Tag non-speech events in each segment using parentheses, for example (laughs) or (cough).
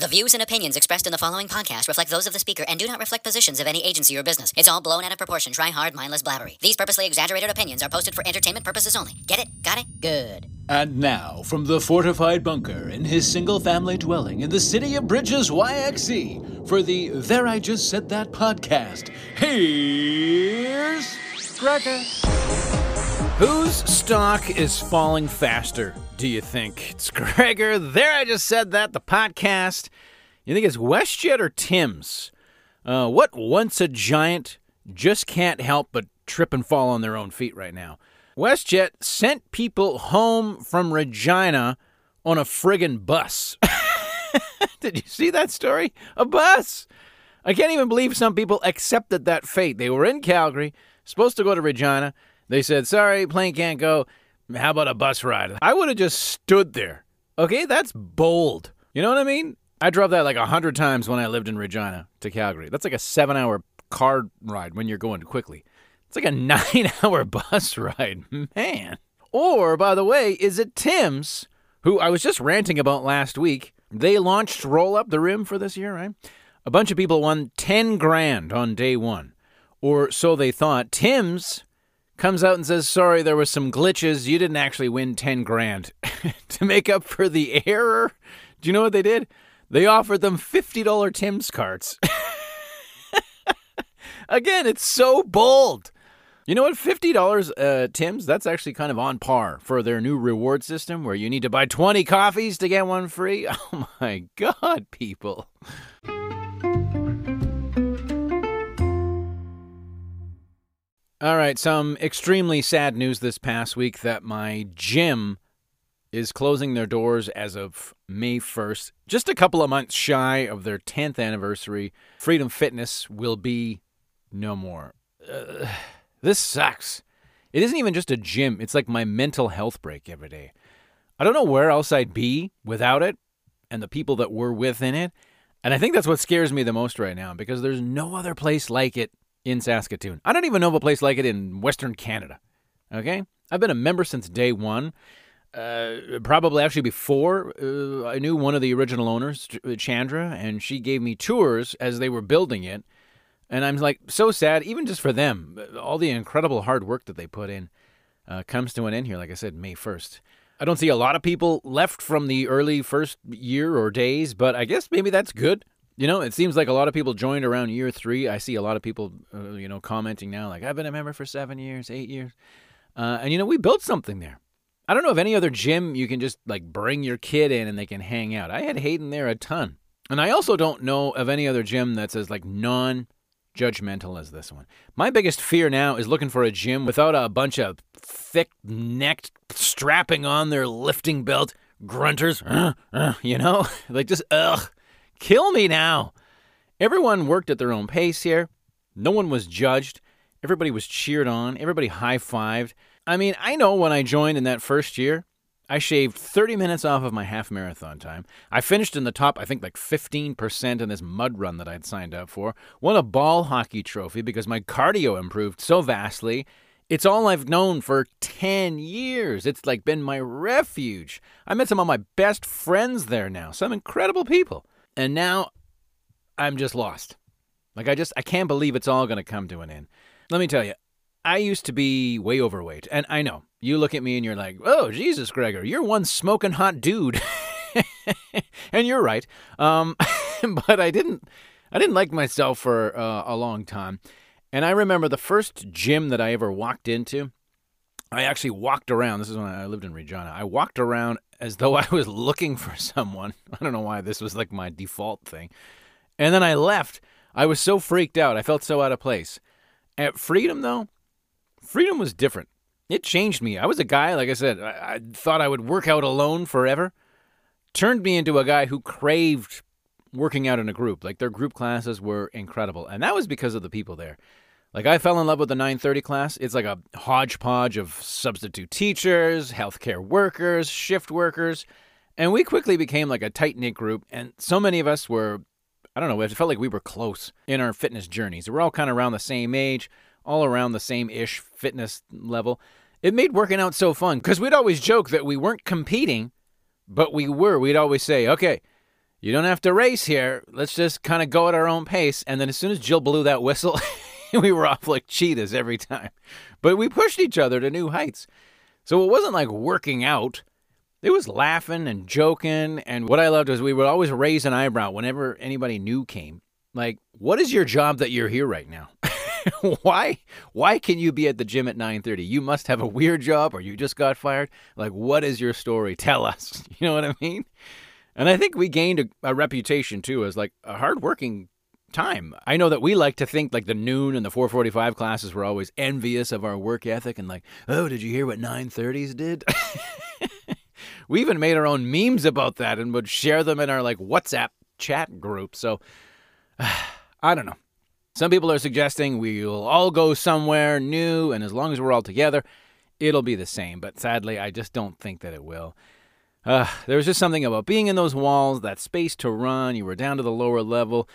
The views and opinions expressed in the following podcast reflect those of the speaker and do not reflect positions of any agency or business. It's all blown out of proportion, try hard, mindless blabbery. These purposely exaggerated opinions are posted for entertainment purposes only. Get it? Got it? Good. And now, from the fortified bunker in his single family dwelling in the city of Bridges, YXE, for the There I Just Said That podcast, here's Gregor. Whose stock is falling faster, do you think? It's (laughs) Gregor. There, I just said that. The podcast. You think it's WestJet or Tim's? Uh, what once a giant just can't help but trip and fall on their own feet right now? WestJet sent people home from Regina on a friggin' bus. (laughs) Did you see that story? A bus. I can't even believe some people accepted that fate. They were in Calgary, supposed to go to Regina. They said, sorry, plane can't go. How about a bus ride? I would have just stood there. Okay, that's bold. You know what I mean? I drove that like a hundred times when I lived in Regina to Calgary. That's like a seven hour car ride when you're going quickly. It's like a (laughs) nine hour bus ride. Man. Or, by the way, is it Tim's, who I was just ranting about last week? They launched Roll Up the Rim for this year, right? A bunch of people won 10 grand on day one. Or so they thought. Tim's comes out and says, Sorry, there was some glitches. You didn't actually win 10 grand. (laughs) to make up for the error, do you know what they did? They offered them $50 Tim's cards. (laughs) Again, it's so bold. You know what? $50 uh, Tim's, that's actually kind of on par for their new reward system where you need to buy 20 coffees to get one free. (laughs) Oh my God, people. All right, some extremely sad news this past week that my gym is closing their doors as of May 1st. Just a couple of months shy of their 10th anniversary, Freedom Fitness will be no more. Uh, this sucks. It isn't even just a gym, it's like my mental health break every day. I don't know where else I'd be without it and the people that were within it. And I think that's what scares me the most right now because there's no other place like it in Saskatoon. I don't even know of a place like it in Western Canada. Okay? I've been a member since day one. Uh, probably actually before uh, I knew one of the original owners, Chandra, and she gave me tours as they were building it. And I'm like so sad, even just for them. All the incredible hard work that they put in uh, comes to an end here, like I said, May 1st. I don't see a lot of people left from the early first year or days, but I guess maybe that's good. You know, it seems like a lot of people joined around year three. I see a lot of people, uh, you know, commenting now, like, I've been a member for seven years, eight years. Uh, and, you know, we built something there. I don't know of any other gym you can just, like, bring your kid in and they can hang out. I had Hayden there a ton. And I also don't know of any other gym that's as, like, non judgmental as this one. My biggest fear now is looking for a gym without a bunch of thick necked, strapping on their lifting belt grunters, uh, uh, you know? (laughs) like, just, ugh. Kill me now. Everyone worked at their own pace here. No one was judged. Everybody was cheered on. Everybody high fived. I mean, I know when I joined in that first year, I shaved 30 minutes off of my half marathon time. I finished in the top, I think, like 15% in this mud run that I'd signed up for. Won a ball hockey trophy because my cardio improved so vastly. It's all I've known for 10 years. It's like been my refuge. I met some of my best friends there now, some incredible people. And now I'm just lost. Like I just I can't believe it's all going to come to an end. Let me tell you, I used to be way overweight, and I know you look at me and you're like, "Oh Jesus, Gregor, you're one smoking hot dude," (laughs) and you're right. Um, (laughs) but I didn't I didn't like myself for uh, a long time, and I remember the first gym that I ever walked into. I actually walked around. This is when I lived in Regina. I walked around as though (laughs) I was looking for someone. (laughs) I don't know why this was like my default thing. And then I left. I was so freaked out. I felt so out of place. At Freedom, though, Freedom was different. It changed me. I was a guy, like I said, I, I thought I would work out alone forever. Turned me into a guy who craved working out in a group. Like their group classes were incredible. And that was because of the people there. Like I fell in love with the 930 class. It's like a hodgepodge of substitute teachers, healthcare workers, shift workers, and we quickly became like a tight-knit group and so many of us were I don't know, it felt like we were close in our fitness journeys. We're all kind of around the same age, all around the same-ish fitness level. It made working out so fun because we'd always joke that we weren't competing, but we were. We'd always say, "Okay, You don't have to race here. Let's just kind of go at our own pace. And then as soon as Jill blew that whistle, (laughs) (laughs) we were off like cheetahs every time. But we pushed each other to new heights. So it wasn't like working out. It was laughing and joking. And what I loved was we would always raise an eyebrow whenever anybody new came. Like, what is your job that you're here right now? (laughs) why why can you be at the gym at 9:30? You must have a weird job or you just got fired. Like what is your story? Tell us. (laughs) You know what I mean? And I think we gained a, a reputation too as like a hardworking time. I know that we like to think like the noon and the 445 classes were always envious of our work ethic and like, "Oh, did you hear what 930s did?" (laughs) we even made our own memes about that and would share them in our like WhatsApp chat group. So (sighs) I don't know. Some people are suggesting we'll all go somewhere new, and as long as we're all together, it'll be the same. But sadly, I just don't think that it will. Uh, there was just something about being in those walls, that space to run. You were down to the lower level,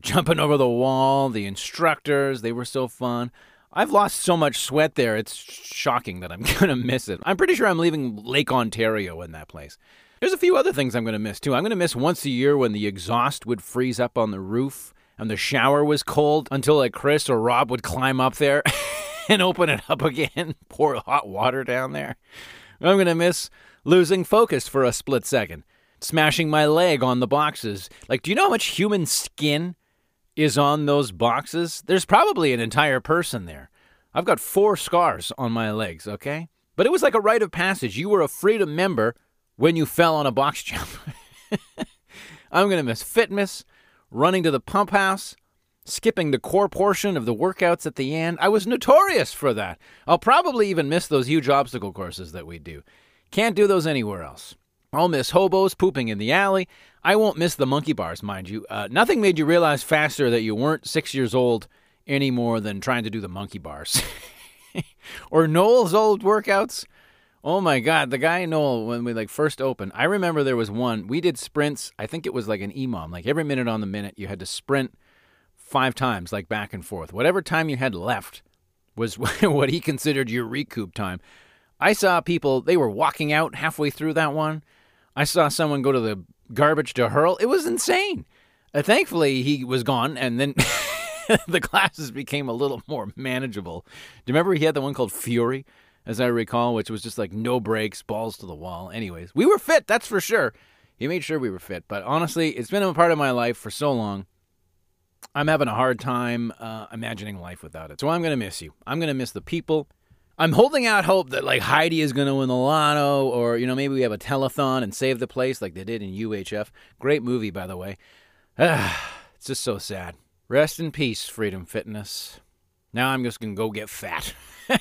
jumping over the wall. The instructors, they were so fun. I've lost so much sweat there, it's shocking that I'm (laughs) going to miss it. I'm pretty sure I'm leaving Lake Ontario in that place. There's a few other things I'm going to miss too. I'm going to miss once a year when the exhaust would freeze up on the roof and the shower was cold until like Chris or Rob would climb up there (laughs) and open it up again, (laughs) pour hot water down there. I'm going to miss losing focus for a split second, smashing my leg on the boxes. Like, do you know how much human skin is on those boxes? There's probably an entire person there. I've got four scars on my legs, okay? But it was like a rite of passage. You were a freedom member when you fell on a box jump. (laughs) I'm going to miss fitness running to the pump house, skipping the core portion of the workouts at the end. I was notorious for that. I'll probably even miss those huge obstacle courses that we do. Can't do those anywhere else. I'll miss hobos pooping in the alley. I won't miss the monkey bars, mind you. Uh, nothing made you realize faster that you weren't six years old any more than trying to do the monkey bars. (laughs) or Noel's old workouts. Oh my God, the guy Noel when we like first opened. I remember there was one. We did sprints. I think it was like an EMOM. Like every minute on the minute, you had to sprint five times, like back and forth. Whatever time you had left was (laughs) what he considered your recoup time. I saw people. They were walking out halfway through that one. I saw someone go to the garbage to hurl. It was insane. Uh, thankfully, he was gone, and then (laughs) the classes became a little more manageable. Do you remember he had the one called Fury? as I recall, which was just like no breaks, balls to the wall. Anyways, we were fit, that's for sure. He made sure we were fit. But honestly, it's been a part of my life for so long. I'm having a hard time uh, imagining life without it. So I'm going to miss you. I'm going to miss the people. I'm holding out hope that like Heidi is going to win the lotto or, you know, maybe we have a telethon and save the place like they did in UHF. Great movie, by the way. (sighs) it's just so sad. Rest in peace, Freedom Fitness. Now I'm just going to go get fat. (laughs)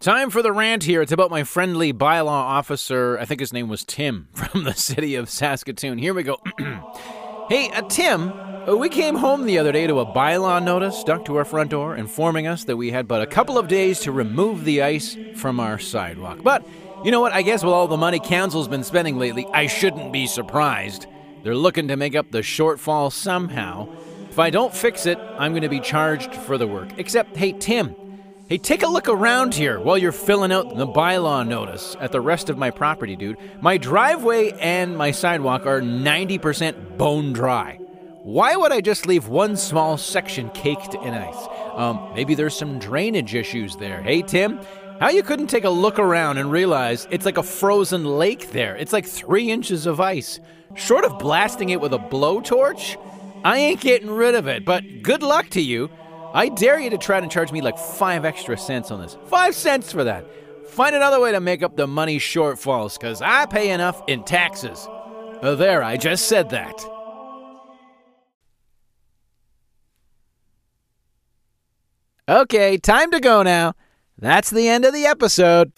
Time for the rant here. It's about my friendly bylaw officer. I think his name was Tim (laughs) from the city of Saskatoon. Here we go. (clears throat) hey, uh, Tim, Uh, we came home the other day to a bylaw notice stuck to our front door informing us that we had but a couple of days to remove the ice from our sidewalk. But you know what? I guess with all the money council's been spending lately, I shouldn't be surprised. They're looking to make up the shortfall somehow. If I don't fix it, I'm going to be charged for the work. Except, hey, Tim, hey, take a look around here while you're filling out the bylaw notice at the rest of my property, dude. My driveway and my sidewalk are 90% bone dry. Why would I just leave one small section caked in ice? Um, maybe there's some drainage issues there. Hey, Tim, how you couldn't take a look around and realize it's like a frozen lake there? It's like three inches of ice. Short of blasting it with a blowtorch, I ain't getting rid of it, but good luck to you. I dare you to try to charge me like five extra cents on this. Five cents for that. Find another way to make up the money shortfalls, because I pay enough in taxes. Oh, there, I just said that. Okay, time to go now. That's the end of the episode.